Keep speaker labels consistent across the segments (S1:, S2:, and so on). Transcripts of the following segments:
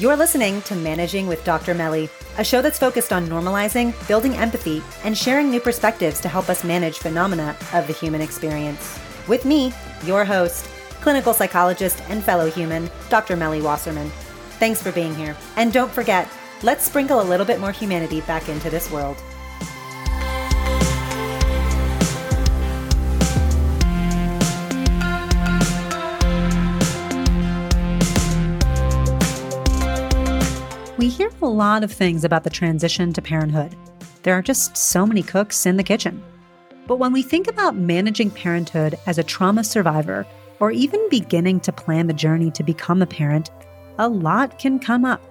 S1: You're listening to Managing with Dr. Melly, a show that's focused on normalizing, building empathy, and sharing new perspectives to help us manage phenomena of the human experience. With me, your host, clinical psychologist and fellow human, Dr. Melly Wasserman. Thanks for being here. And don't forget, let's sprinkle a little bit more humanity back into this world. Lot of things about the transition to parenthood. There are just so many cooks in the kitchen. But when we think about managing parenthood as a trauma survivor, or even beginning to plan the journey to become a parent, a lot can come up.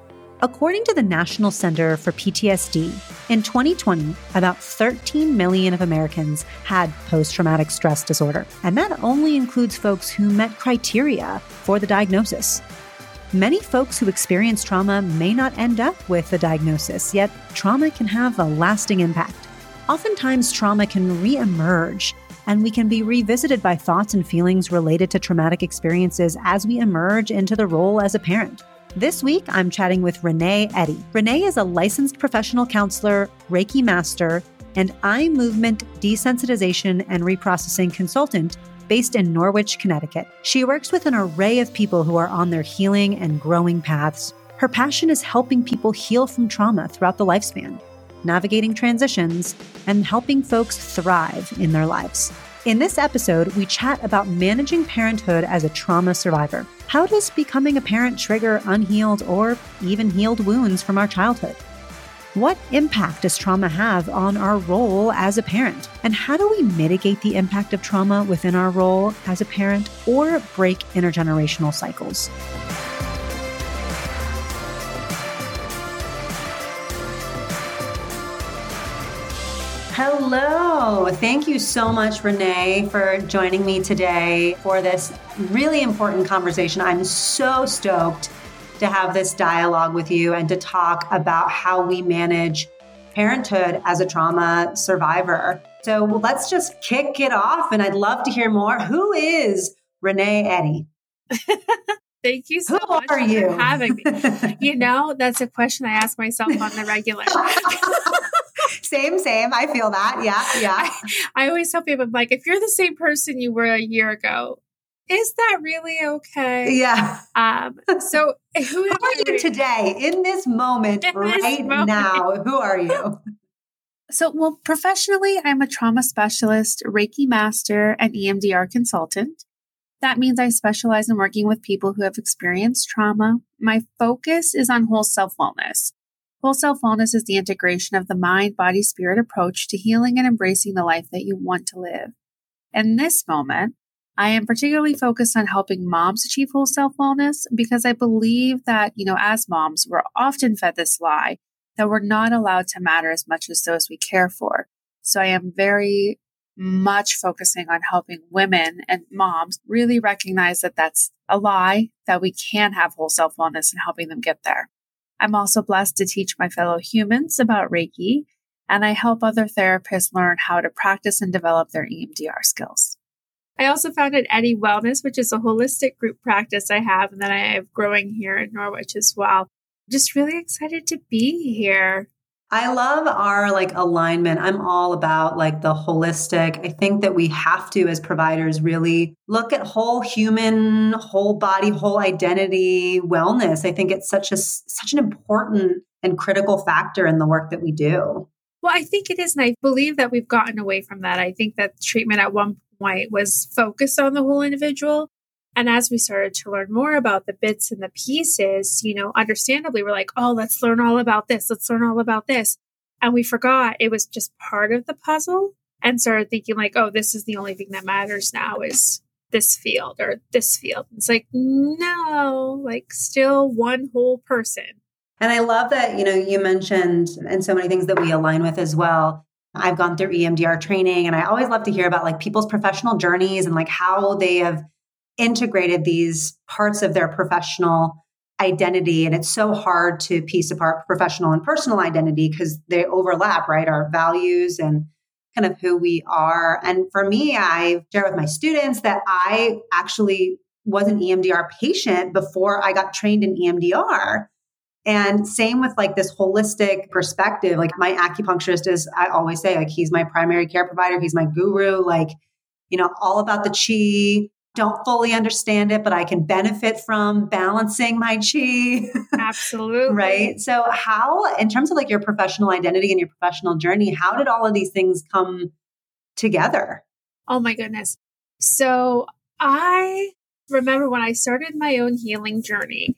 S1: According to the National Center for PTSD, in 2020, about 13 million of Americans had post traumatic stress disorder, and that only includes folks who met criteria for the diagnosis. Many folks who experience trauma may not end up with a diagnosis, yet trauma can have a lasting impact. Oftentimes, trauma can reemerge, and we can be revisited by thoughts and feelings related to traumatic experiences as we emerge into the role as a parent. This week, I'm chatting with Renee Eddy. Renee is a licensed professional counselor, Reiki master, and eye movement desensitization and reprocessing consultant based in Norwich, Connecticut. She works with an array of people who are on their healing and growing paths. Her passion is helping people heal from trauma throughout the lifespan, navigating transitions, and helping folks thrive in their lives. In this episode, we chat about managing parenthood as a trauma survivor. How does becoming a parent trigger unhealed or even healed wounds from our childhood? What impact does trauma have on our role as a parent? And how do we mitigate the impact of trauma within our role as a parent or break intergenerational cycles? Hello. Thank you so much, Renee, for joining me today for this really important conversation. I'm so stoked to have this dialogue with you and to talk about how we manage parenthood as a trauma survivor. So let's just kick it off. And I'd love to hear more. Who is Renee Eddy?
S2: Thank you so Who much
S1: are you?
S2: for having me. you know, that's a question I ask myself on the regular.
S1: same, same. I feel that. Yeah, yeah.
S2: I, I always tell people, like, if you're the same person you were a year ago, is that really okay?
S1: Yeah.
S2: Um, so who,
S1: who are you today in this moment in right this moment. now? Who are you?
S2: So, well, professionally, I'm a trauma specialist, Reiki master, and EMDR consultant. That means I specialize in working with people who have experienced trauma. My focus is on whole self wellness. Whole self wellness is the integration of the mind, body, spirit approach to healing and embracing the life that you want to live. In this moment, I am particularly focused on helping moms achieve whole self wellness because I believe that, you know, as moms, we're often fed this lie that we're not allowed to matter as much as those we care for. So I am very much focusing on helping women and moms really recognize that that's a lie, that we can have whole self wellness and helping them get there. I'm also blessed to teach my fellow humans about Reiki, and I help other therapists learn how to practice and develop their EMDR skills. I also founded Eddy Wellness, which is a holistic group practice I have and that I have growing here in Norwich as well. Just really excited to be here.
S1: I love our like alignment. I'm all about like the holistic. I think that we have to as providers really look at whole human, whole body, whole identity wellness. I think it's such a such an important and critical factor in the work that we do.
S2: Well, I think it is. And I believe that we've gotten away from that. I think that treatment at one White was focused on the whole individual. And as we started to learn more about the bits and the pieces, you know, understandably, we're like, oh, let's learn all about this. Let's learn all about this. And we forgot it was just part of the puzzle and started thinking, like, oh, this is the only thing that matters now is this field or this field. It's like, no, like, still one whole person.
S1: And I love that, you know, you mentioned, and so many things that we align with as well I've gone through EMDR training and I always love to hear about like people's professional journeys and like how they have integrated these parts of their professional identity and it's so hard to piece apart professional and personal identity because they overlap, right? Our values and kind of who we are. And for me, I share with my students that I actually was an EMDR patient before I got trained in EMDR. And same with like this holistic perspective. Like my acupuncturist is, I always say, like, he's my primary care provider, he's my guru, like, you know, all about the chi. Don't fully understand it, but I can benefit from balancing my chi.
S2: Absolutely.
S1: right. So, how, in terms of like your professional identity and your professional journey, how did all of these things come together?
S2: Oh my goodness. So, I remember when I started my own healing journey,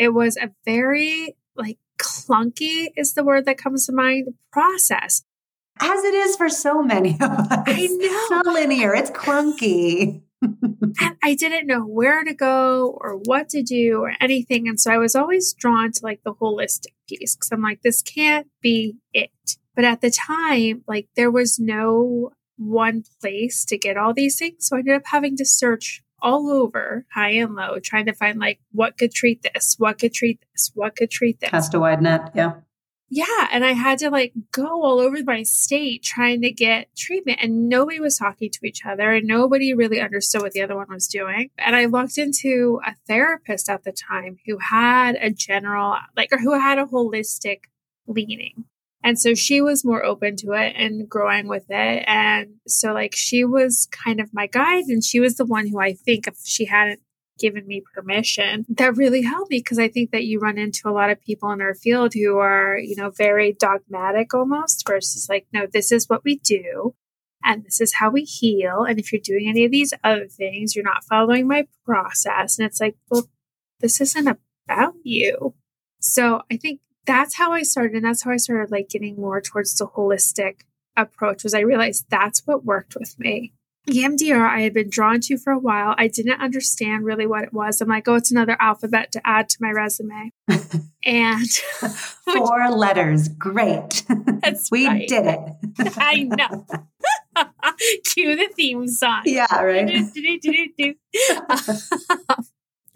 S2: it was a very like clunky is the word that comes to mind process.
S1: As it is for so many of us.
S2: I know.
S1: It's not linear, it's clunky.
S2: and I didn't know where to go or what to do or anything. And so I was always drawn to like the holistic piece because I'm like, this can't be it. But at the time, like there was no one place to get all these things. So I ended up having to search all over, high and low, trying to find like what could treat this, what could treat this, what could treat this.
S1: Cast a wide net, yeah.
S2: Yeah, and I had to like go all over my state trying to get treatment, and nobody was talking to each other, and nobody really understood what the other one was doing. And I looked into a therapist at the time who had a general, like, or who had a holistic leaning. And so she was more open to it and growing with it. And so, like, she was kind of my guide. And she was the one who I think if she hadn't given me permission, that really helped me because I think that you run into a lot of people in our field who are, you know, very dogmatic almost versus like, no, this is what we do. And this is how we heal. And if you're doing any of these other things, you're not following my process. And it's like, well, this isn't about you. So I think that's how I started. And that's how I started like getting more towards the holistic approach was I realized that's what worked with me. EMDR I had been drawn to for a while. I didn't understand really what it was. I'm like, oh, it's another alphabet to add to my resume. and
S1: four letters. Great. we
S2: right.
S1: did it.
S2: I know. Cue the theme song.
S1: Yeah, right.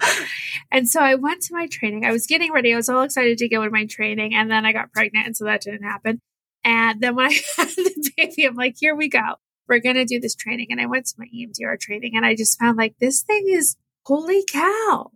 S2: and so I went to my training. I was getting ready. I was all excited to go to my training. And then I got pregnant. And so that didn't happen. And then when I had the baby, I'm like, here we go. We're going to do this training. And I went to my EMDR training and I just found like this thing is holy cow.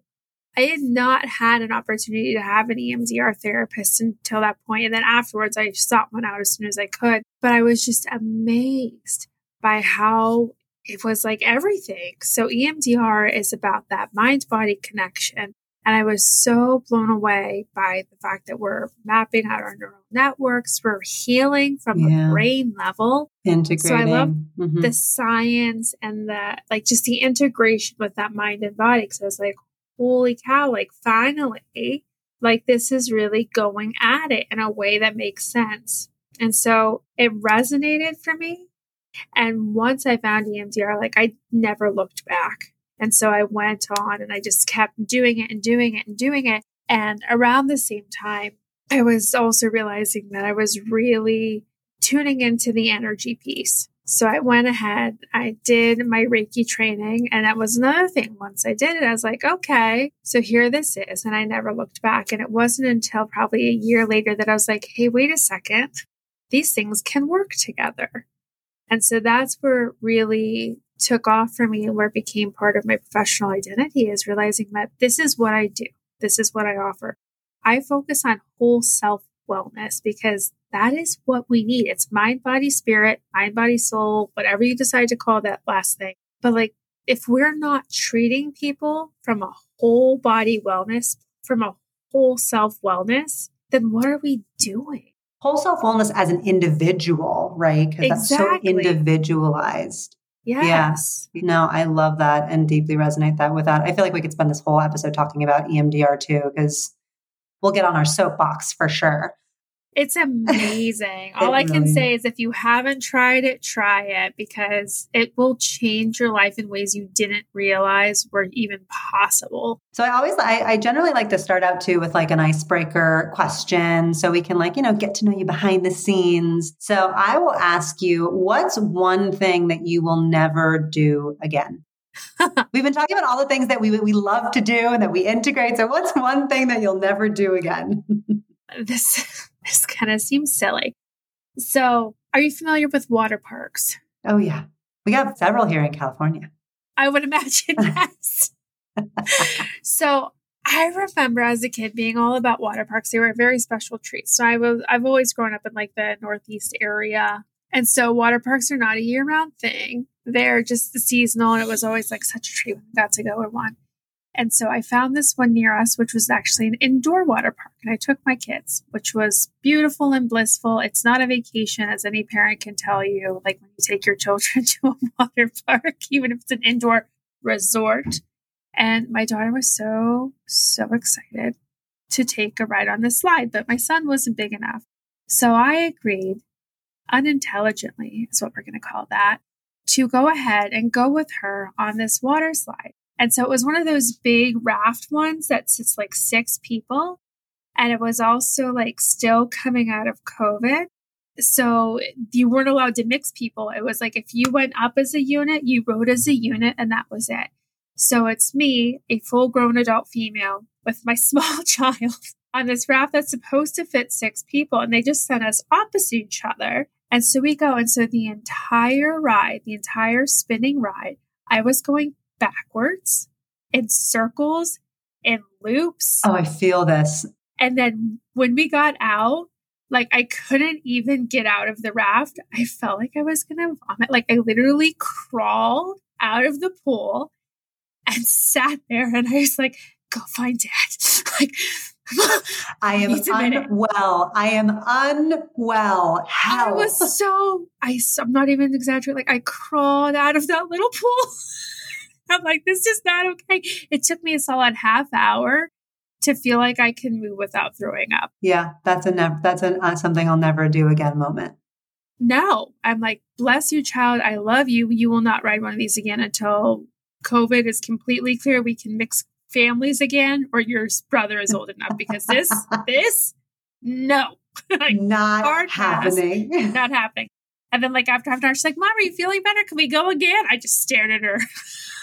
S2: I had not had an opportunity to have an EMDR therapist until that point. And then afterwards, I sought one out as soon as I could. But I was just amazed by how it was like everything. So EMDR is about that mind body connection. And I was so blown away by the fact that we're mapping out our neural networks, we're healing from yeah. a brain level.
S1: Integrating.
S2: So I love mm-hmm. the science and the like just the integration with that mind and body. Cause I was like, holy cow, like finally, like this is really going at it in a way that makes sense. And so it resonated for me and once I found EMDR, like I never looked back. And so I went on and I just kept doing it and doing it and doing it. And around the same time, I was also realizing that I was really tuning into the energy piece. So I went ahead, I did my Reiki training, and that was another thing. Once I did it, I was like, okay, so here this is. And I never looked back. And it wasn't until probably a year later that I was like, hey, wait a second, these things can work together. And so that's where really took off for me and where it became part of my professional identity is realizing that this is what I do. This is what I offer. I focus on whole self wellness because that is what we need. It's mind, body, spirit, mind, body, soul, whatever you decide to call that last thing. But like, if we're not treating people from a whole body wellness, from a whole self wellness, then what are we doing?
S1: Whole self wellness as an individual, right? Because exactly. that's so individualized.
S2: Yes.
S1: Yeah. No, I love that and deeply resonate that with that. I feel like we could spend this whole episode talking about EMDR too, because we'll get on our soapbox for sure.
S2: It's amazing. All I can say is if you haven't tried it, try it because it will change your life in ways you didn't realize were even possible.
S1: So I always, I, I generally like to start out too with like an icebreaker question so we can like, you know, get to know you behind the scenes. So I will ask you, what's one thing that you will never do again? We've been talking about all the things that we we love to do and that we integrate. So what's one thing that you'll never do again?
S2: this this kind of seems silly. So, are you familiar with water parks?
S1: Oh, yeah. We have several here in California.
S2: I would imagine, yes. so, I remember as a kid being all about water parks. They were a very special treat. So I was I've always grown up in like the northeast area. And so water parks are not a year-round thing. They're just the seasonal and it was always like such a treat when we got to go to one. And so I found this one near us, which was actually an indoor water park. And I took my kids, which was beautiful and blissful. It's not a vacation, as any parent can tell you, like when you take your children to a water park, even if it's an indoor resort. And my daughter was so, so excited to take a ride on the slide, but my son wasn't big enough. So I agreed, unintelligently is what we're going to call that, to go ahead and go with her on this water slide. And so it was one of those big raft ones that sits like six people. And it was also like still coming out of COVID. So you weren't allowed to mix people. It was like if you went up as a unit, you rode as a unit, and that was it. So it's me, a full grown adult female, with my small child on this raft that's supposed to fit six people. And they just sent us opposite each other. And so we go. And so the entire ride, the entire spinning ride, I was going backwards in circles in loops.
S1: Oh, I feel this.
S2: And then when we got out, like I couldn't even get out of the raft. I felt like I was going to vomit. Like I literally crawled out of the pool and sat there and I was like, go find dad. like
S1: I am unwell. I am unwell. How?
S2: I was so I I'm not even exaggerating. Like I crawled out of that little pool. I'm like, this is not okay. It took me a solid half hour to feel like I can move without throwing up.
S1: Yeah, that's a never that's a uh, something I'll never do again moment.
S2: No, I'm like, bless you, child. I love you. You will not ride one of these again until COVID is completely clear. We can mix families again, or your brother is old enough because this, this, no,
S1: like, not happening.
S2: Pass, not happening. And then like after after she's like, Mom, are you feeling better? Can we go again? I just stared at her.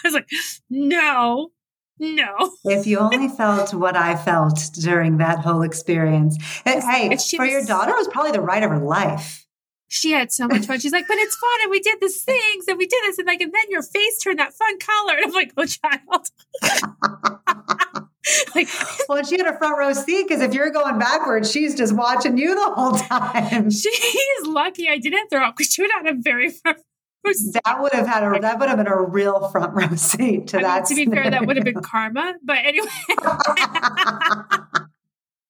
S2: I was like, no, no.
S1: If you only felt what I felt during that whole experience. Hey, for was, your daughter, it was probably the ride of her life.
S2: She had so much fun. She's like, but it's fun, and we did these things, and we did this, and like, and then your face turned that fun color. And I'm like, oh, child.
S1: like, well, she had a front row seat because if you're going backwards, she's just watching you the whole time.
S2: She's lucky I didn't throw up because she would have had a very front
S1: that would have had a that would have been a real front row seat to I that.
S2: Mean, to be fair, that would have been karma. But anyway.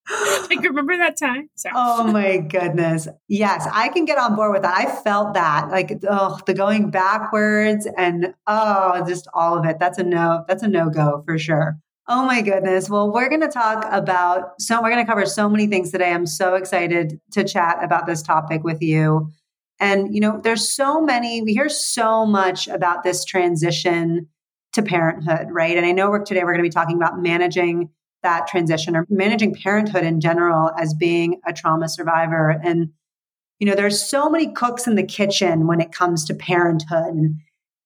S2: like remember that time
S1: Sorry. oh my goodness yes i can get on board with that i felt that like oh the going backwards and oh just all of it that's a no that's a no-go for sure oh my goodness well we're going to talk about so we're going to cover so many things today i'm so excited to chat about this topic with you and, you know, there's so many, we hear so much about this transition to parenthood, right? And I know today we're going to be talking about managing that transition or managing parenthood in general as being a trauma survivor. And, you know, there's so many cooks in the kitchen when it comes to parenthood. And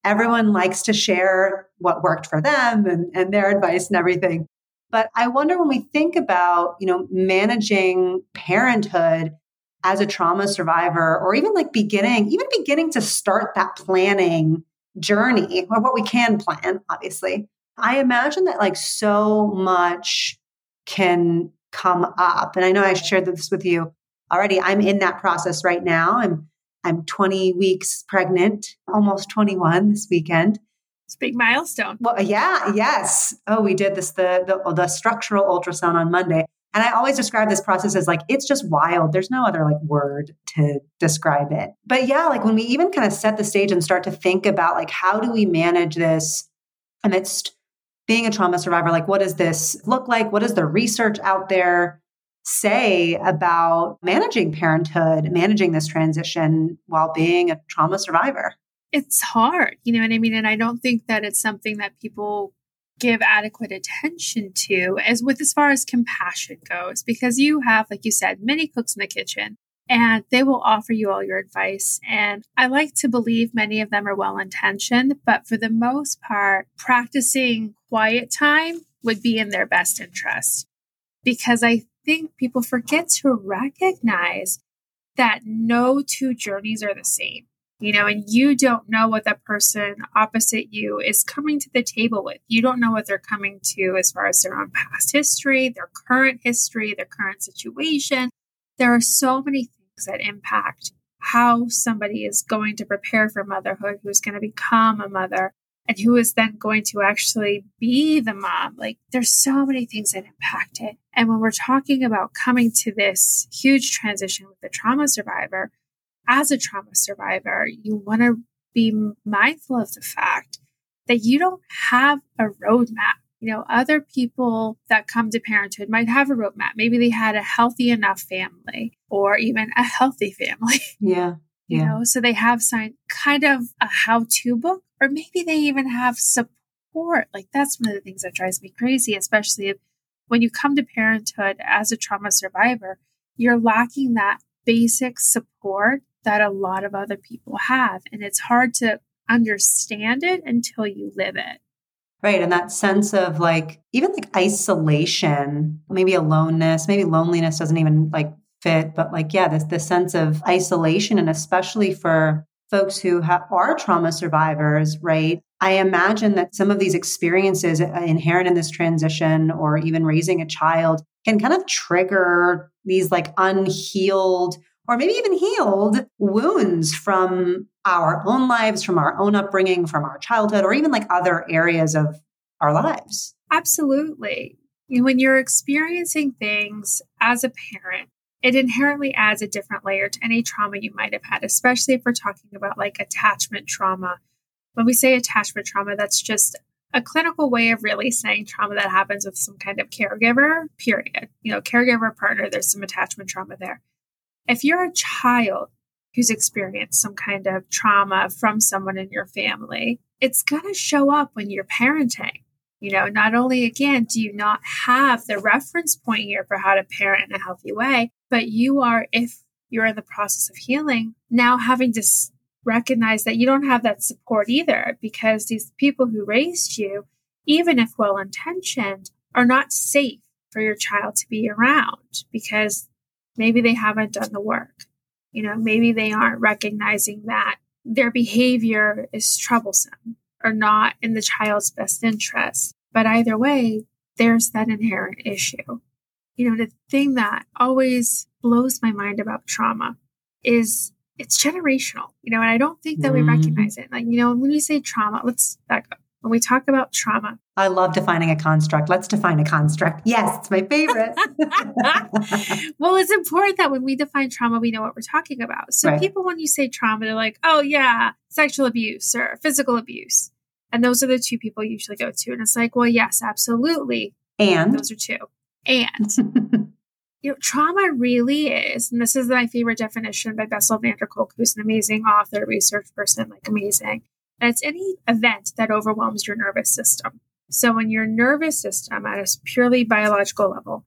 S1: everyone likes to share what worked for them and, and their advice and everything. But I wonder when we think about, you know, managing parenthood, as a trauma survivor or even like beginning, even beginning to start that planning journey or what we can plan, obviously. I imagine that like so much can come up. And I know I shared this with you already. I'm in that process right now. I'm I'm 20 weeks pregnant, almost 21 this weekend.
S2: It's a big milestone.
S1: Well, yeah, yes. Oh, we did this the the, the structural ultrasound on Monday. And I always describe this process as like, it's just wild. There's no other like word to describe it. But yeah, like when we even kind of set the stage and start to think about like, how do we manage this amidst being a trauma survivor? Like, what does this look like? What does the research out there say about managing parenthood, managing this transition while being a trauma survivor?
S2: It's hard, you know what I mean? And I don't think that it's something that people give adequate attention to as with as far as compassion goes because you have like you said many cooks in the kitchen and they will offer you all your advice. And i like to believe many of them are well intentioned but for the most part practicing quiet time would be in their best interest. Because i think people forget to recognize that no two journeys are the same you know, and you don't know what that person opposite you is coming to the table with. You don't know what they're coming to as far as their own past history, their current history, their current situation. There are so many things that impact how somebody is going to prepare for motherhood, who's going to become a mother, and who is then going to actually be the mom. Like there's so many things that impact it. And when we're talking about coming to this huge transition with the trauma survivor, as a trauma survivor, you want to be mindful of the fact that you don't have a roadmap. You know, other people that come to parenthood might have a roadmap. Maybe they had a healthy enough family or even a healthy family.
S1: Yeah.
S2: Yeah. You know, so they have signed kind of a how to book, or maybe they even have support. Like that's one of the things that drives me crazy, especially if when you come to parenthood as a trauma survivor, you're lacking that basic support that a lot of other people have. And it's hard to understand it until you live it.
S1: Right. And that sense of like, even like isolation, maybe aloneness, maybe loneliness doesn't even like fit, but like, yeah, this, this sense of isolation. And especially for folks who ha- are trauma survivors, right? I imagine that some of these experiences uh, inherent in this transition or even raising a child can kind of trigger these like unhealed or maybe even healed wounds from our own lives, from our own upbringing, from our childhood, or even like other areas of our lives.
S2: Absolutely. When you're experiencing things as a parent, it inherently adds a different layer to any trauma you might have had, especially if we're talking about like attachment trauma. When we say attachment trauma, that's just a clinical way of really saying trauma that happens with some kind of caregiver, period. You know, caregiver partner, there's some attachment trauma there. If you're a child who's experienced some kind of trauma from someone in your family, it's going to show up when you're parenting. You know, not only again do you not have the reference point here for how to parent in a healthy way, but you are, if you're in the process of healing, now having to recognize that you don't have that support either because these people who raised you, even if well intentioned, are not safe for your child to be around because maybe they haven't done the work. You know, maybe they aren't recognizing that their behavior is troublesome or not in the child's best interest. But either way, there's that inherent issue. You know, the thing that always blows my mind about trauma is it's generational, you know, and I don't think that we mm-hmm. recognize it. Like, you know, when we say trauma, let's back up when we talk about trauma.
S1: I love defining a construct. Let's define a construct. Yes, it's my favorite.
S2: well, it's important that when we define trauma, we know what we're talking about. So right. people, when you say trauma, they're like, oh, yeah, sexual abuse or physical abuse. And those are the two people usually go to. And it's like, well, yes, absolutely.
S1: And
S2: those are two. And you know, trauma really is, and this is my favorite definition by Bessel van der Kolk, who's an amazing author, research person, like amazing. And it's any event that overwhelms your nervous system. So when your nervous system at a purely biological level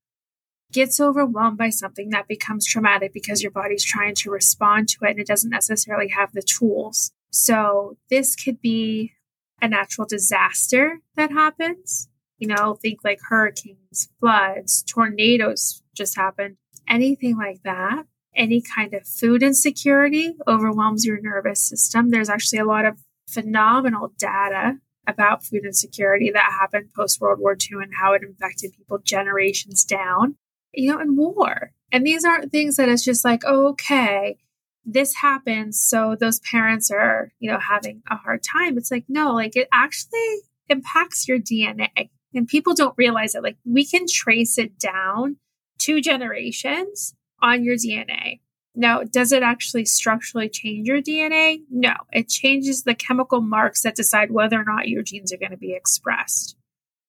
S2: gets overwhelmed by something that becomes traumatic because your body's trying to respond to it and it doesn't necessarily have the tools. So this could be a natural disaster that happens. You know, think like hurricanes, floods, tornadoes just happened, anything like that. Any kind of food insecurity overwhelms your nervous system. There's actually a lot of phenomenal data about food insecurity that happened post World War II and how it infected people generations down, you know, and war. And these aren't things that it's just like, oh, okay, this happens. So those parents are, you know, having a hard time. It's like, no, like it actually impacts your DNA. And people don't realize it. Like we can trace it down two generations on your DNA. Now, does it actually structurally change your DNA? No, it changes the chemical marks that decide whether or not your genes are going to be expressed.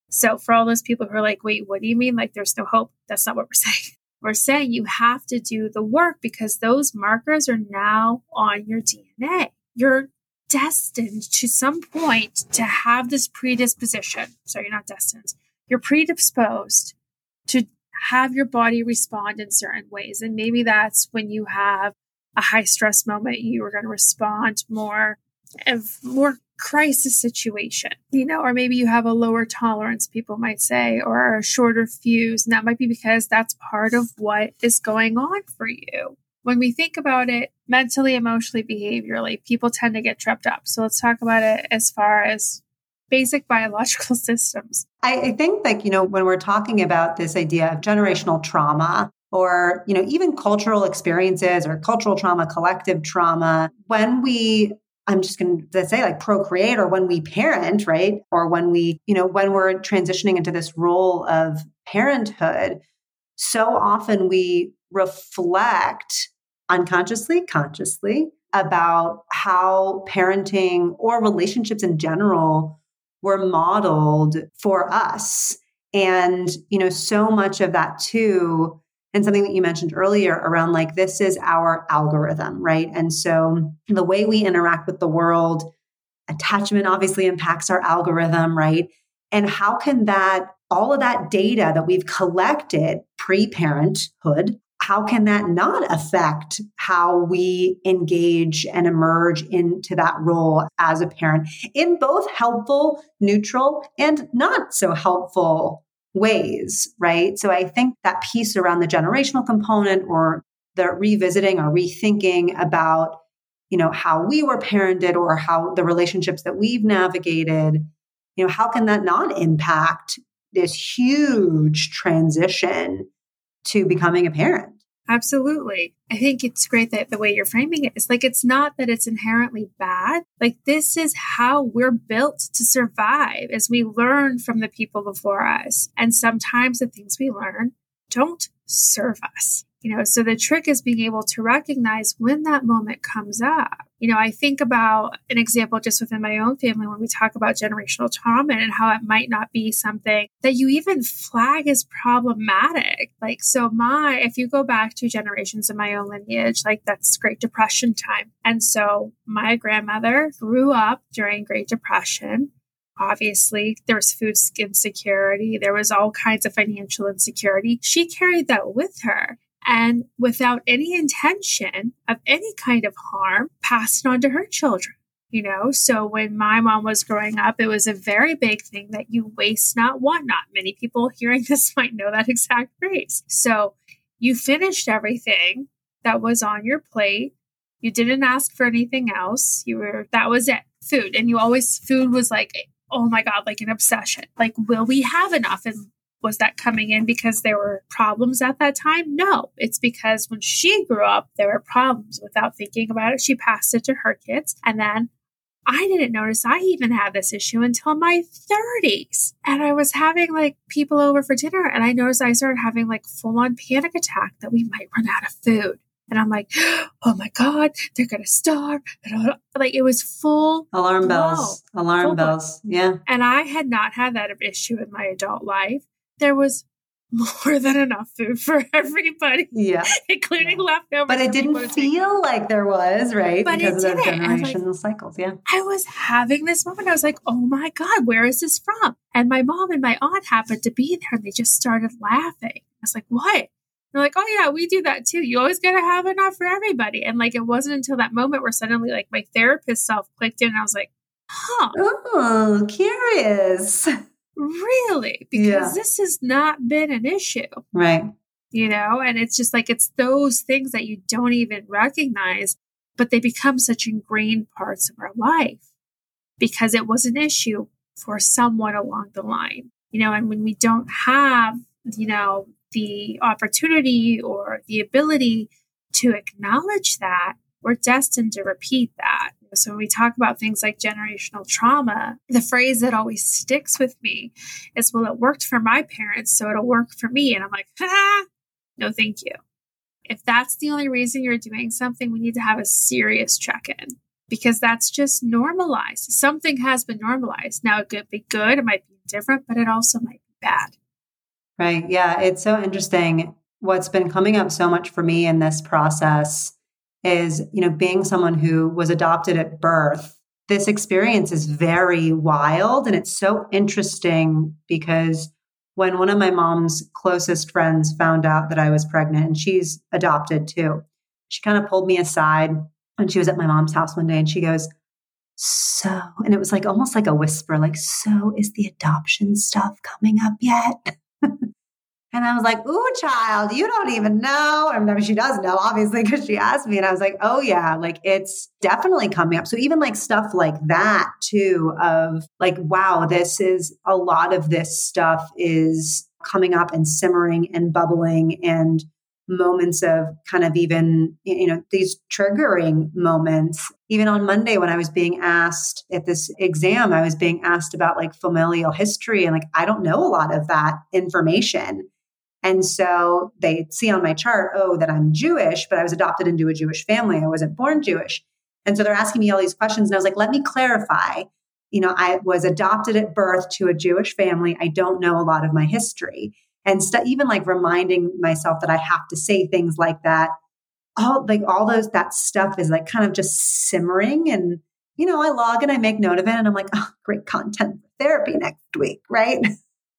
S2: So, for all those people who are like, wait, what do you mean? Like, there's no hope. That's not what we're saying. We're saying you have to do the work because those markers are now on your DNA. You're destined to some point to have this predisposition. So, you're not destined, you're predisposed to have your body respond in certain ways. And maybe that's when you have a high stress moment, you are going to respond more of more crisis situation, you know, or maybe you have a lower tolerance, people might say, or a shorter fuse. And that might be because that's part of what is going on for you. when we think about it mentally, emotionally, behaviorally, people tend to get tripped up. So let's talk about it as far as basic biological systems.
S1: I, I think like, you know, when we're talking about this idea of generational trauma, or you know even cultural experiences or cultural trauma collective trauma when we I'm just going to say like procreate or when we parent, right? Or when we, you know, when we're transitioning into this role of parenthood, so often we reflect unconsciously, consciously about how parenting or relationships in general were modeled for us. And, you know, so much of that too and something that you mentioned earlier around like this is our algorithm, right? And so the way we interact with the world, attachment obviously impacts our algorithm, right? And how can that, all of that data that we've collected pre parenthood, how can that not affect how we engage and emerge into that role as a parent in both helpful, neutral, and not so helpful ways, right? So I think that piece around the generational component or the revisiting or rethinking about, you know, how we were parented or how the relationships that we've navigated, you know, how can that not impact this huge transition to becoming a parent?
S2: Absolutely. I think it's great that the way you're framing it is like it's not that it's inherently bad. Like this is how we're built to survive as we learn from the people before us. And sometimes the things we learn don't serve us you know so the trick is being able to recognize when that moment comes up. You know i think about an example just within my own family when we talk about generational trauma and how it might not be something that you even flag as problematic. Like so my if you go back two generations in my own lineage like that's great depression time. And so my grandmother grew up during great depression. Obviously there was food insecurity. There was all kinds of financial insecurity. She carried that with her and without any intention of any kind of harm, passed on to her children. You know, so when my mom was growing up, it was a very big thing that you waste not, want not. Many people hearing this might know that exact phrase. So you finished everything that was on your plate. You didn't ask for anything else. You were, that was it, food. And you always, food was like, oh my God, like an obsession. Like, will we have enough? And was that coming in because there were problems at that time? No, it's because when she grew up, there were problems without thinking about it. She passed it to her kids. And then I didn't notice I even had this issue until my 30s. And I was having like people over for dinner, and I noticed I started having like full on panic attack that we might run out of food. And I'm like, oh my God, they're going to starve. Like it was full
S1: alarm bells, alarm bells. Yeah.
S2: And I had not had that issue in my adult life there was more than enough food for everybody.
S1: Yeah.
S2: including yeah. leftovers.
S1: But it didn't feel like there was, right?
S2: But because
S1: it
S2: of the
S1: generational like, cycles. Yeah.
S2: I was having this moment. I was like, oh my God, where is this from? And my mom and my aunt happened to be there and they just started laughing. I was like, what? They're like, oh yeah, we do that too. You always gotta have enough for everybody. And like it wasn't until that moment where suddenly like my therapist self clicked in and I was like, huh.
S1: Oh, curious.
S2: really? Because yeah. this has not been an issue.
S1: Right.
S2: You know, and it's just like it's those things that you don't even recognize, but they become such ingrained parts of our life because it was an issue for someone along the line. You know, and when we don't have, you know, the opportunity or the ability to acknowledge that, we're destined to repeat that. So when we talk about things like generational trauma, the phrase that always sticks with me is, well, it worked for my parents, so it'll work for me. And I'm like, no, thank you. If that's the only reason you're doing something, we need to have a serious check in because that's just normalized. Something has been normalized. Now, it could be good, it might be different, but it also might be bad.
S1: Right. Yeah. It's so interesting. What's been coming up so much for me in this process is, you know, being someone who was adopted at birth, this experience is very wild. And it's so interesting because when one of my mom's closest friends found out that I was pregnant, and she's adopted too, she kind of pulled me aside when she was at my mom's house one day and she goes, So, and it was like almost like a whisper, like, So is the adoption stuff coming up yet? And I was like, ooh, child, you don't even know. I mean, she does know, obviously, because she asked me. And I was like, oh, yeah, like it's definitely coming up. So even like stuff like that, too, of like, wow, this is a lot of this stuff is coming up and simmering and bubbling and moments of kind of even, you know, these triggering moments. Even on Monday, when I was being asked at this exam, I was being asked about like familial history. And like, I don't know a lot of that information. And so they see on my chart, oh, that I'm Jewish, but I was adopted into a Jewish family. I wasn't born Jewish. And so they're asking me all these questions. And I was like, let me clarify. You know, I was adopted at birth to a Jewish family. I don't know a lot of my history. And st- even like reminding myself that I have to say things like that. All like all those, that stuff is like kind of just simmering. And, you know, I log and I make note of it and I'm like, oh, great content therapy next week. Right.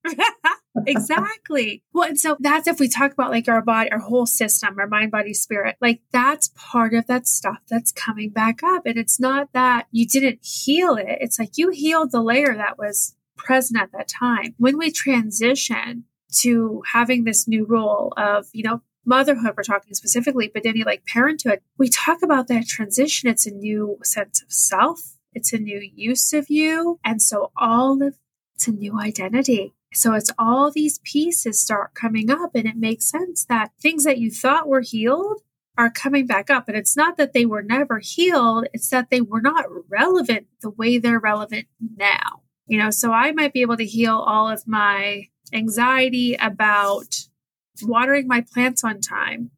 S2: exactly. Well, and so that's if we talk about like our body, our whole system, our mind, body, spirit, like that's part of that stuff that's coming back up. And it's not that you didn't heal it. It's like you healed the layer that was present at that time. When we transition to having this new role of, you know, motherhood, we're talking specifically, but you like parenthood, we talk about that transition. It's a new sense of self. It's a new use of you. And so all of it's a new identity. So it's all these pieces start coming up, and it makes sense that things that you thought were healed are coming back up. And it's not that they were never healed, it's that they were not relevant the way they're relevant now. You know, so I might be able to heal all of my anxiety about watering my plants on time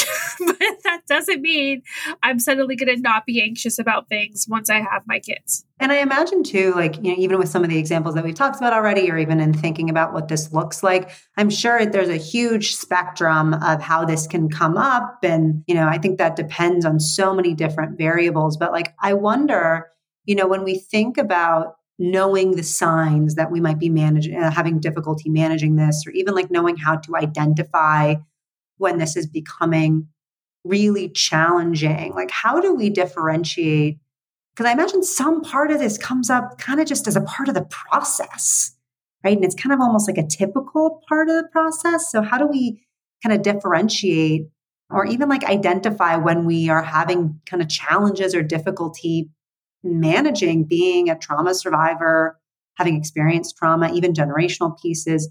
S2: but that doesn't mean I'm suddenly going to not be anxious about things once I have my kids.
S1: And I imagine too, like, you know, even with some of the examples that we've talked about already, or even in thinking about what this looks like, I'm sure there's a huge spectrum of how this can come up. And, you know, I think that depends on so many different variables. But like, I wonder, you know, when we think about knowing the signs that we might be managing, uh, having difficulty managing this, or even like knowing how to identify when this is becoming really challenging? Like, how do we differentiate? Because I imagine some part of this comes up kind of just as a part of the process, right? And it's kind of almost like a typical part of the process. So, how do we kind of differentiate or even like identify when we are having kind of challenges or difficulty managing being a trauma survivor, having experienced trauma, even generational pieces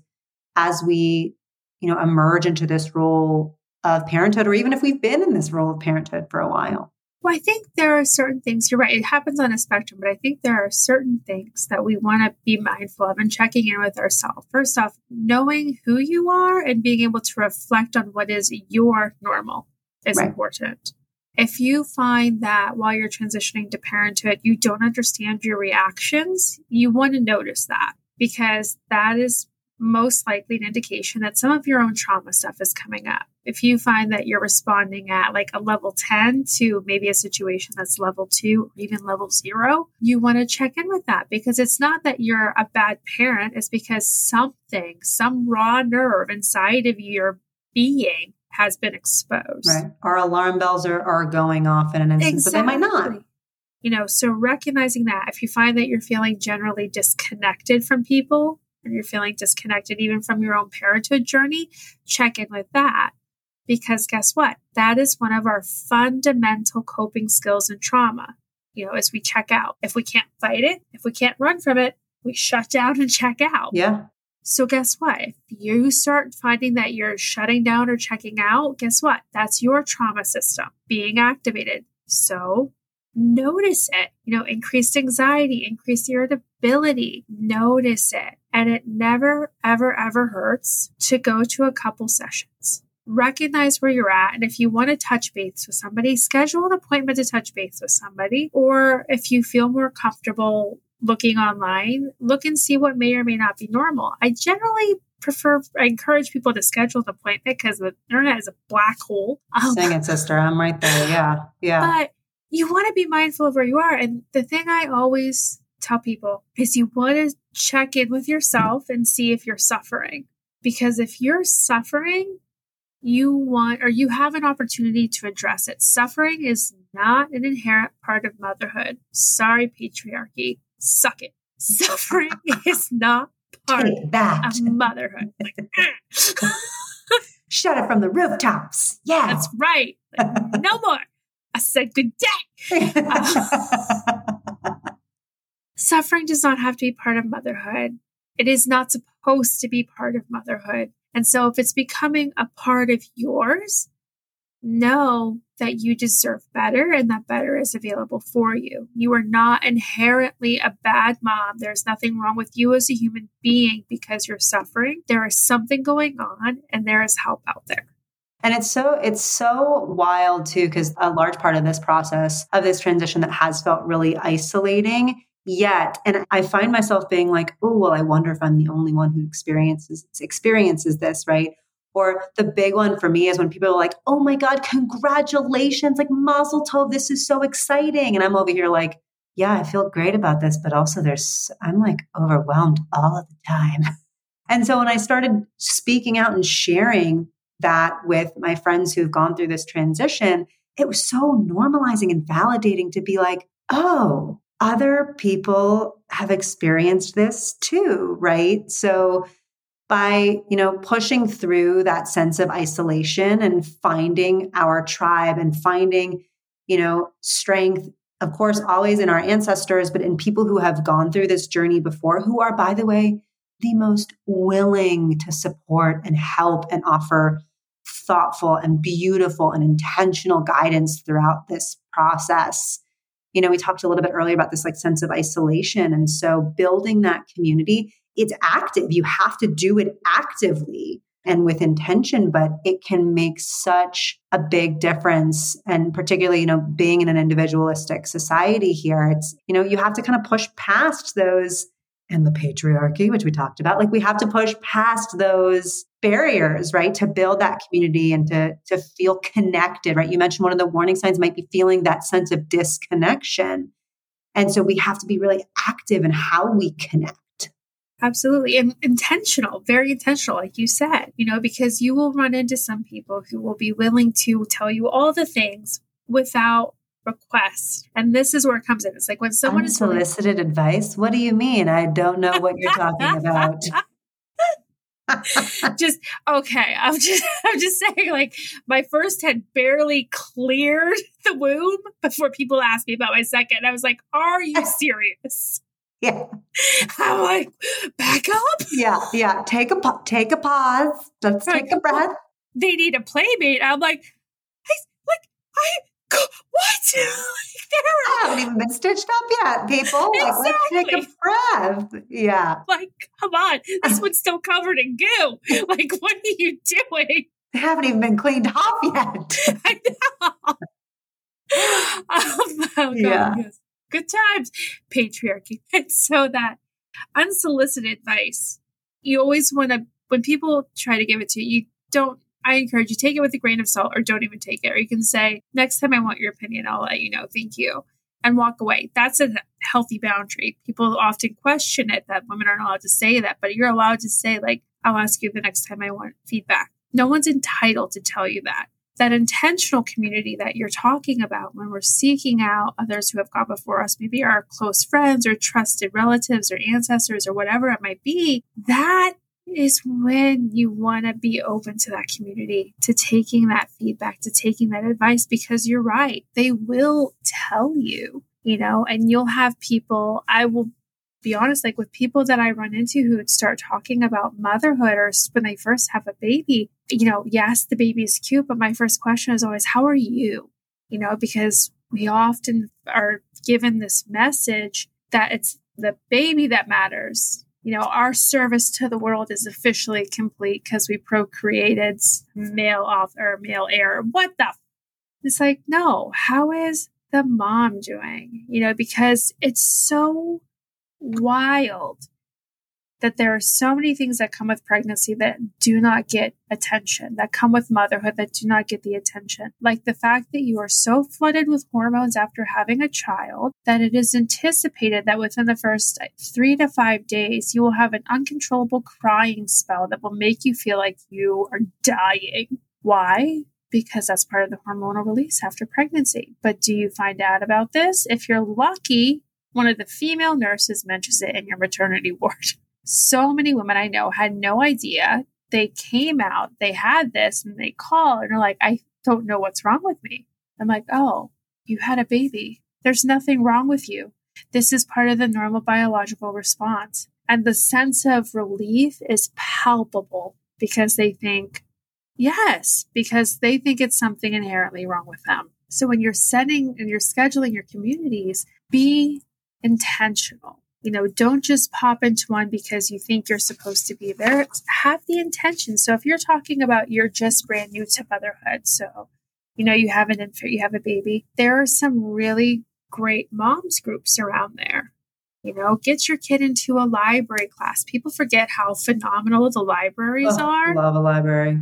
S1: as we, you know, emerge into this role of parenthood, or even if we've been in this role of parenthood for a while?
S2: Well, I think there are certain things, you're right, it happens on a spectrum, but I think there are certain things that we want to be mindful of and checking in with ourselves. First off, knowing who you are and being able to reflect on what is your normal is right. important. If you find that while you're transitioning to parenthood, you don't understand your reactions, you want to notice that because that is most likely an indication that some of your own trauma stuff is coming up. If you find that you're responding at like a level 10 to maybe a situation that's level two or even level zero, you want to check in with that because it's not that you're a bad parent, it's because something, some raw nerve inside of your being has been exposed.
S1: Right. Our alarm bells are, are going off in an instance, exactly. but they might not.
S2: You know, so recognizing that if you find that you're feeling generally disconnected from people, and you're feeling disconnected even from your own parenthood journey, check in with that. Because guess what? That is one of our fundamental coping skills in trauma. You know, as we check out. If we can't fight it, if we can't run from it, we shut down and check out.
S1: Yeah.
S2: So guess what? If you start finding that you're shutting down or checking out, guess what? That's your trauma system being activated. So notice it. You know, increased anxiety, increased irritability, notice it. And it never, ever, ever hurts to go to a couple sessions. Recognize where you're at. And if you want to touch base with somebody, schedule an appointment to touch base with somebody. Or if you feel more comfortable looking online, look and see what may or may not be normal. I generally prefer, I encourage people to schedule an appointment because the internet is a black hole.
S1: Um, Sing it, sister. I'm right there. Yeah. Yeah.
S2: But you want to be mindful of where you are. And the thing I always tell people is you want to check in with yourself and see if you're suffering. Because if you're suffering, you want or you have an opportunity to address it. Suffering is not an inherent part of motherhood. Sorry, patriarchy. Suck it. Suffering is not part of motherhood. Like,
S1: Shout it from the rooftops. Yeah.
S2: That's right. Like, no more. I said good day. Uh, suffering does not have to be part of motherhood. It is not supposed to be part of motherhood. And so if it's becoming a part of yours, know that you deserve better and that better is available for you. You are not inherently a bad mom. There's nothing wrong with you as a human being because you're suffering. There is something going on and there is help out there.
S1: And it's so it's so wild too because a large part of this process of this transition that has felt really isolating yet and I find myself being like, "Oh, well, I wonder if I'm the only one who experiences experiences this, right?" Or the big one for me is when people are like, oh my God, congratulations, like Mazel Tov, this is so exciting. And I'm over here like, yeah, I feel great about this, but also there's, I'm like overwhelmed all of the time. And so when I started speaking out and sharing that with my friends who've gone through this transition, it was so normalizing and validating to be like, oh, other people have experienced this too, right? So by you know pushing through that sense of isolation and finding our tribe and finding you know strength of course always in our ancestors but in people who have gone through this journey before who are by the way the most willing to support and help and offer thoughtful and beautiful and intentional guidance throughout this process you know we talked a little bit earlier about this like sense of isolation and so building that community it's active. You have to do it actively and with intention, but it can make such a big difference. And particularly, you know, being in an individualistic society here, it's, you know, you have to kind of push past those and the patriarchy, which we talked about. Like we have to push past those barriers, right? To build that community and to, to feel connected, right? You mentioned one of the warning signs might be feeling that sense of disconnection. And so we have to be really active in how we connect.
S2: Absolutely. And intentional, very intentional, like you said, you know, because you will run into some people who will be willing to tell you all the things without request. And this is where it comes in. It's like when someone
S1: Unsolicited is solicited advice. What do you mean? I don't know what you're talking about.
S2: just okay. I'm just I'm just saying like my first had barely cleared the womb before people asked me about my second. I was like, are you serious?
S1: Yeah.
S2: I'm like, back up.
S1: Yeah, yeah. Take a take a pause. Let's take a breath.
S2: They need a playmate. I'm like, I like I what?
S1: I haven't even been stitched up yet, people. Like, exactly. let's take a breath. Yeah.
S2: Like, come on. This one's still covered in goo. Like, what are you doing?
S1: They haven't even been cleaned off yet. I know.
S2: oh, yeah. Yes good times, patriarchy. And so that unsolicited advice, you always want to, when people try to give it to you, you don't, I encourage you take it with a grain of salt or don't even take it. Or you can say, next time I want your opinion, I'll let you know. Thank you. And walk away. That's a healthy boundary. People often question it that women aren't allowed to say that, but you're allowed to say, like, I'll ask you the next time I want feedback. No one's entitled to tell you that that intentional community that you're talking about when we're seeking out others who have gone before us, maybe our close friends or trusted relatives or ancestors or whatever it might be, that is when you want to be open to that community, to taking that feedback, to taking that advice, because you're right. They will tell you, you know, and you'll have people, I will be honest, like with people that I run into who would start talking about motherhood or when they first have a baby, you know, yes, the baby is cute, but my first question is always, how are you? You know, because we often are given this message that it's the baby that matters. You know, our service to the world is officially complete because we procreated male off or male heir. What the? F-? It's like, no, how is the mom doing? You know, because it's so wild that there are so many things that come with pregnancy that do not get attention, that come with motherhood that do not get the attention. Like the fact that you are so flooded with hormones after having a child that it is anticipated that within the first three to five days, you will have an uncontrollable crying spell that will make you feel like you are dying. Why? Because that's part of the hormonal release after pregnancy. But do you find out about this? If you're lucky, one of the female nurses mentions it in your maternity ward. So many women I know had no idea. They came out, they had this, and they call and are like, I don't know what's wrong with me. I'm like, oh, you had a baby. There's nothing wrong with you. This is part of the normal biological response. And the sense of relief is palpable because they think, yes, because they think it's something inherently wrong with them. So when you're setting and you're scheduling your communities, be intentional. You know, don't just pop into one because you think you're supposed to be there. Have the intention. So if you're talking about you're just brand new to motherhood, so you know you have an infant, you have a baby, there are some really great moms groups around there. You know, get your kid into a library class. People forget how phenomenal the libraries oh, are.
S1: Love a library.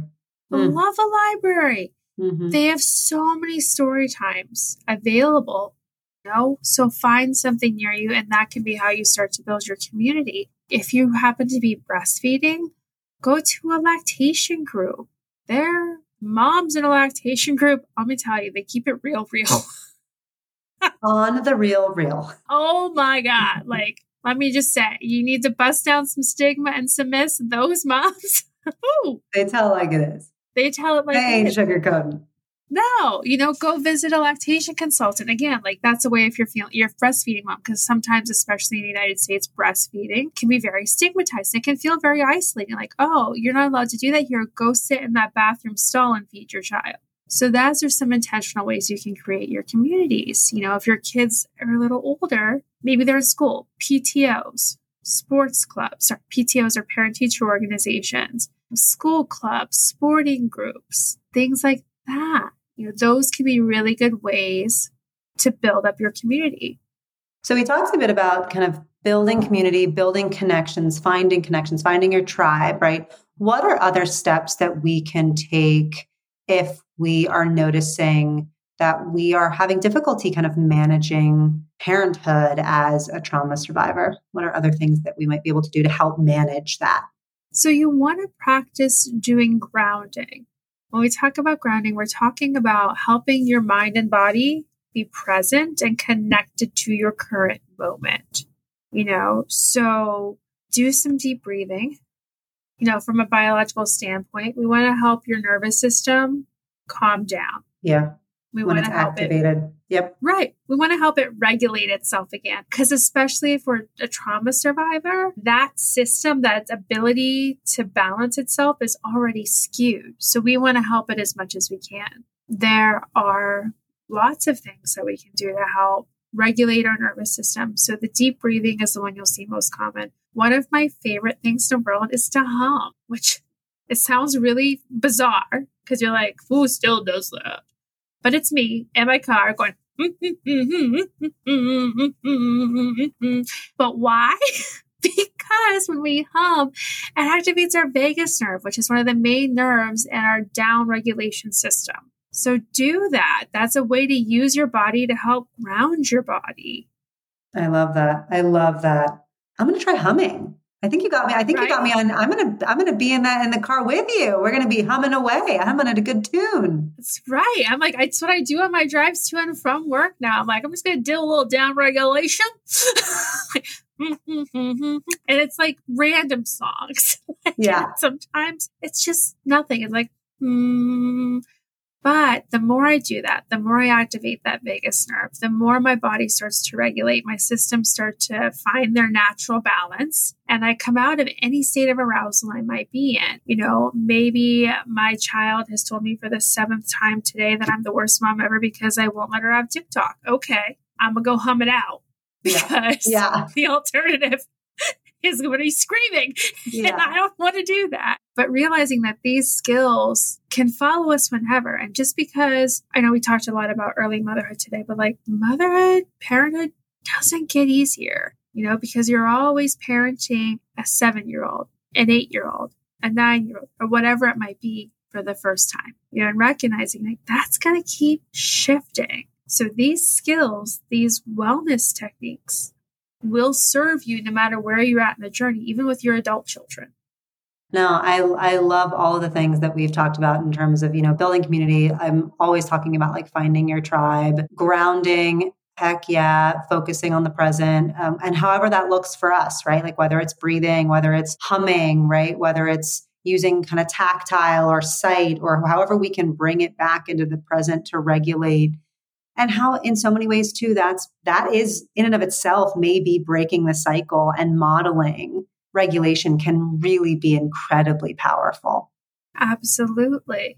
S2: Mm. Love a library. Mm-hmm. They have so many story times available. Know? So find something near you, and that can be how you start to build your community. If you happen to be breastfeeding, go to a lactation group. There, moms in a lactation group, let me tell you, they keep it real, real. Oh.
S1: on the real real.
S2: Oh my God. Like, let me just say, you need to bust down some stigma and some myths. Those moms,
S1: they tell like it is.
S2: They tell it like
S1: they ain't sugarcoating.
S2: No, you know, go visit a lactation consultant. Again, like that's a way if you're feeling you're breastfeeding mom, because sometimes, especially in the United States, breastfeeding can be very stigmatized. It can feel very isolating. Like, oh, you're not allowed to do that here. Go sit in that bathroom stall and feed your child. So those are some intentional ways you can create your communities. You know, if your kids are a little older, maybe they're in school, PTOs, sports clubs, or PTOs are parent teacher organizations, school clubs, sporting groups, things like that. You know, those can be really good ways to build up your community.
S1: So we talked a bit about kind of building community, building connections, finding connections, finding your tribe, right? What are other steps that we can take if we are noticing that we are having difficulty kind of managing parenthood as a trauma survivor? What are other things that we might be able to do to help manage that?
S2: So, you want to practice doing grounding. When we talk about grounding, we're talking about helping your mind and body be present and connected to your current moment. You know, so do some deep breathing you know, from a biological standpoint, we want to help your nervous system calm down.
S1: Yeah. We when want to help activated. It, yep.
S2: Right. We want to help it regulate itself again. Because especially if we're a trauma survivor, that system, that ability to balance itself is already skewed. So we want to help it as much as we can. There are lots of things that we can do to help regulate our nervous system. So the deep breathing is the one you'll see most common. One of my favorite things in the world is to hum, which it sounds really bizarre because you're like, who still does that? But it's me in my car going, but why? because when we hum, it activates our vagus nerve, which is one of the main nerves in our down regulation system. So do that. That's a way to use your body to help ground your body.
S1: I love that. I love that. I'm going to try humming. I think you got me. I think right? you got me on. I'm gonna. I'm gonna be in that in the car with you. We're gonna be humming away, humming at a good tune.
S2: That's right. I'm like, it's what I do on my drives to and from work. Now I'm like, I'm just gonna do a little down regulation, and it's like random songs.
S1: yeah.
S2: sometimes it's just nothing. It's like. Mm, but the more I do that, the more I activate that vagus nerve, the more my body starts to regulate, my systems start to find their natural balance, and I come out of any state of arousal I might be in. You know, maybe my child has told me for the seventh time today that I'm the worst mom ever because I won't let her have TikTok. Okay, I'm gonna go hum it out because
S1: yeah. yeah.
S2: the alternative is going to be screaming. Yeah. And I don't want to do that. But realizing that these skills can follow us whenever. And just because I know we talked a lot about early motherhood today, but like motherhood, parenthood doesn't get easier, you know, because you're always parenting a seven year old, an eight year old, a nine year old, or whatever it might be for the first time, you know, and recognizing like that's going to keep shifting. So these skills, these wellness techniques will serve you no matter where you're at in the journey, even with your adult children.
S1: No, I I love all of the things that we've talked about in terms of, you know, building community. I'm always talking about like finding your tribe, grounding, heck yeah, focusing on the present um, and however that looks for us, right? Like whether it's breathing, whether it's humming, right? Whether it's using kind of tactile or sight or however we can bring it back into the present to regulate and how in so many ways too that's that is in and of itself maybe breaking the cycle and modeling regulation can really be incredibly powerful.
S2: Absolutely.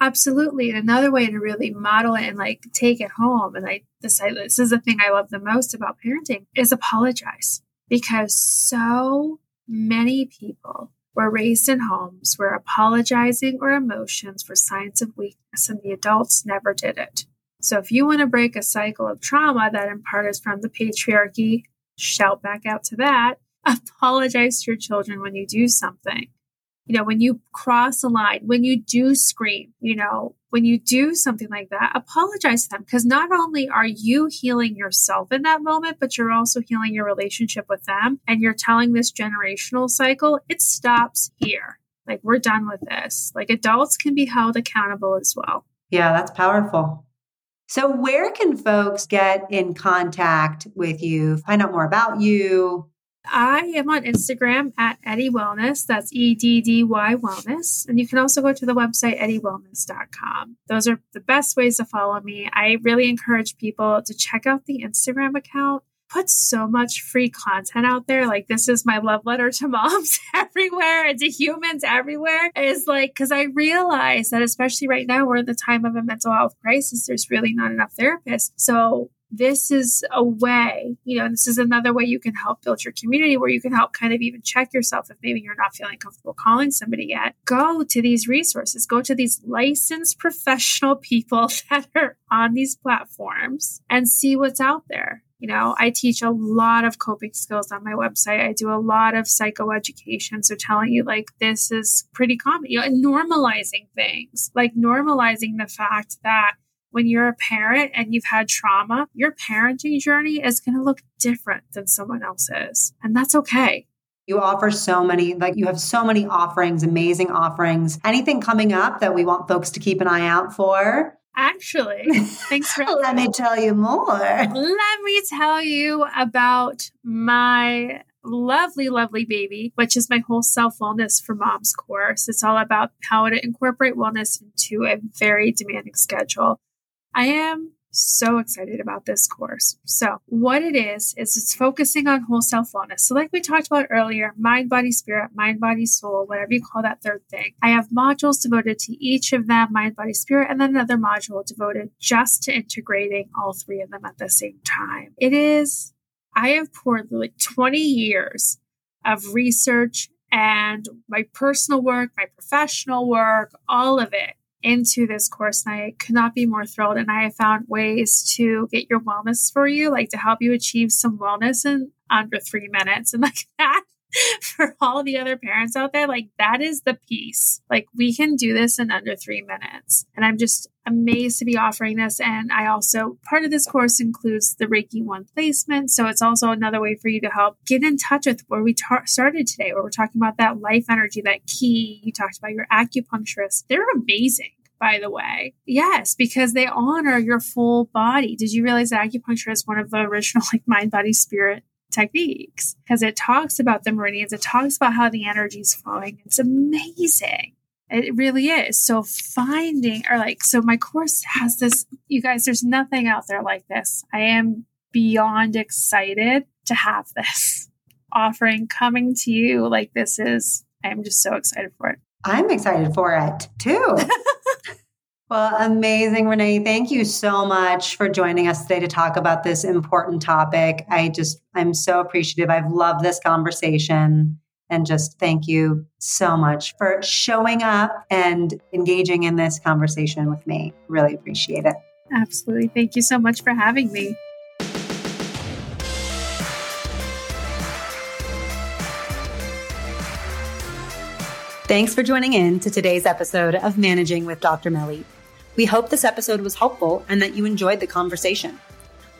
S2: Absolutely. And another way to really model it and like take it home and i decide this is the thing i love the most about parenting is apologize. Because so many people were raised in homes where apologizing or emotions were signs of weakness and the adults never did it. So if you want to break a cycle of trauma that in part is from the patriarchy, shout back out to that. Apologize to your children when you do something. You know, when you cross a line, when you do scream, you know, when you do something like that, apologize to them because not only are you healing yourself in that moment, but you're also healing your relationship with them and you're telling this generational cycle, it stops here. Like, we're done with this. Like, adults can be held accountable as well.
S1: Yeah, that's powerful. So, where can folks get in contact with you, find out more about you?
S2: I am on Instagram at Eddy Wellness. That's E D D Y Wellness. And you can also go to the website, eddywellness.com. Those are the best ways to follow me. I really encourage people to check out the Instagram account put so much free content out there. Like, this is my love letter to moms everywhere and to humans everywhere. Is like, because I realize that, especially right now, we're in the time of a mental health crisis, there's really not enough therapists. So, this is a way, you know, this is another way you can help build your community where you can help kind of even check yourself if maybe you're not feeling comfortable calling somebody yet. Go to these resources, go to these licensed professional people that are on these platforms and see what's out there. You know, I teach a lot of coping skills on my website. I do a lot of psychoeducation. So telling you like this is pretty common, you know, normalizing things, like normalizing the fact that when you're a parent and you've had trauma, your parenting journey is going to look different than someone else's. And that's okay.
S1: You offer so many, like you have so many offerings, amazing offerings. Anything coming up that we want folks to keep an eye out for?
S2: Actually, thanks for
S1: let me tell you more. Let
S2: me tell you about my lovely, lovely baby, which is my whole self wellness for moms course. It's all about how to incorporate wellness into a very demanding schedule. I am so excited about this course. So, what it is, is it's focusing on whole self wellness. So, like we talked about earlier, mind, body, spirit, mind, body, soul, whatever you call that third thing. I have modules devoted to each of them mind, body, spirit, and then another module devoted just to integrating all three of them at the same time. It is, I have poured like 20 years of research and my personal work, my professional work, all of it into this course and I could not be more thrilled. And I have found ways to get your wellness for you, like to help you achieve some wellness in under three minutes. And like that for all the other parents out there, like that is the piece. Like we can do this in under three minutes. And I'm just amazed to be offering this. And I also, part of this course includes the Reiki One placement. So it's also another way for you to help get in touch with where we ta- started today, where we're talking about that life energy, that ki. You talked about your acupuncturist. They're amazing by the way. Yes, because they honor your full body. Did you realize that acupuncture is one of the original like mind, body, spirit techniques? Because it talks about the meridians, it talks about how the energy is flowing. It's amazing. It really is. So finding or like so my course has this you guys there's nothing out there like this. I am beyond excited to have this offering coming to you like this is I'm just so excited for it.
S1: I'm excited for it too. Well, amazing, Renee. Thank you so much for joining us today to talk about this important topic. I just, I'm so appreciative. I've loved this conversation. And just thank you so much for showing up and engaging in this conversation with me. Really appreciate it.
S2: Absolutely. Thank you so much for having me.
S1: Thanks for joining in to today's episode of Managing with Dr. Melly. We hope this episode was helpful and that you enjoyed the conversation.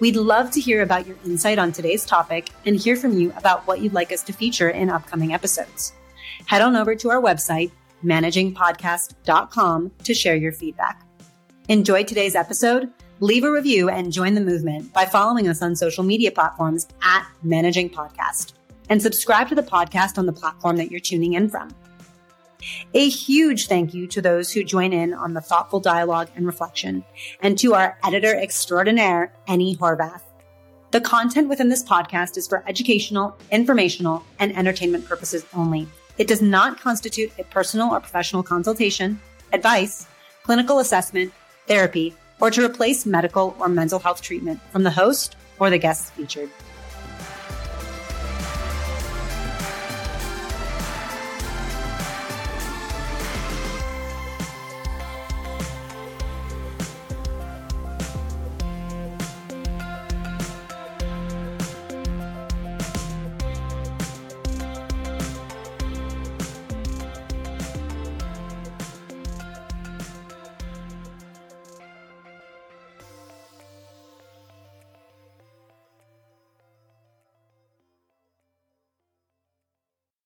S1: We'd love to hear about your insight on today's topic and hear from you about what you'd like us to feature in upcoming episodes. Head on over to our website, managingpodcast.com, to share your feedback. Enjoy today's episode? leave a review and join the movement by following us on social media platforms at Managing Podcast and subscribe to the podcast on the platform that you're tuning in from. A huge thank you to those who join in on the thoughtful dialogue and reflection, and to our editor extraordinaire, Annie Horvath. The content within this podcast is for educational, informational, and entertainment purposes only. It does not constitute a personal or professional consultation, advice, clinical assessment, therapy, or to replace medical or mental health treatment from the host or the guests featured.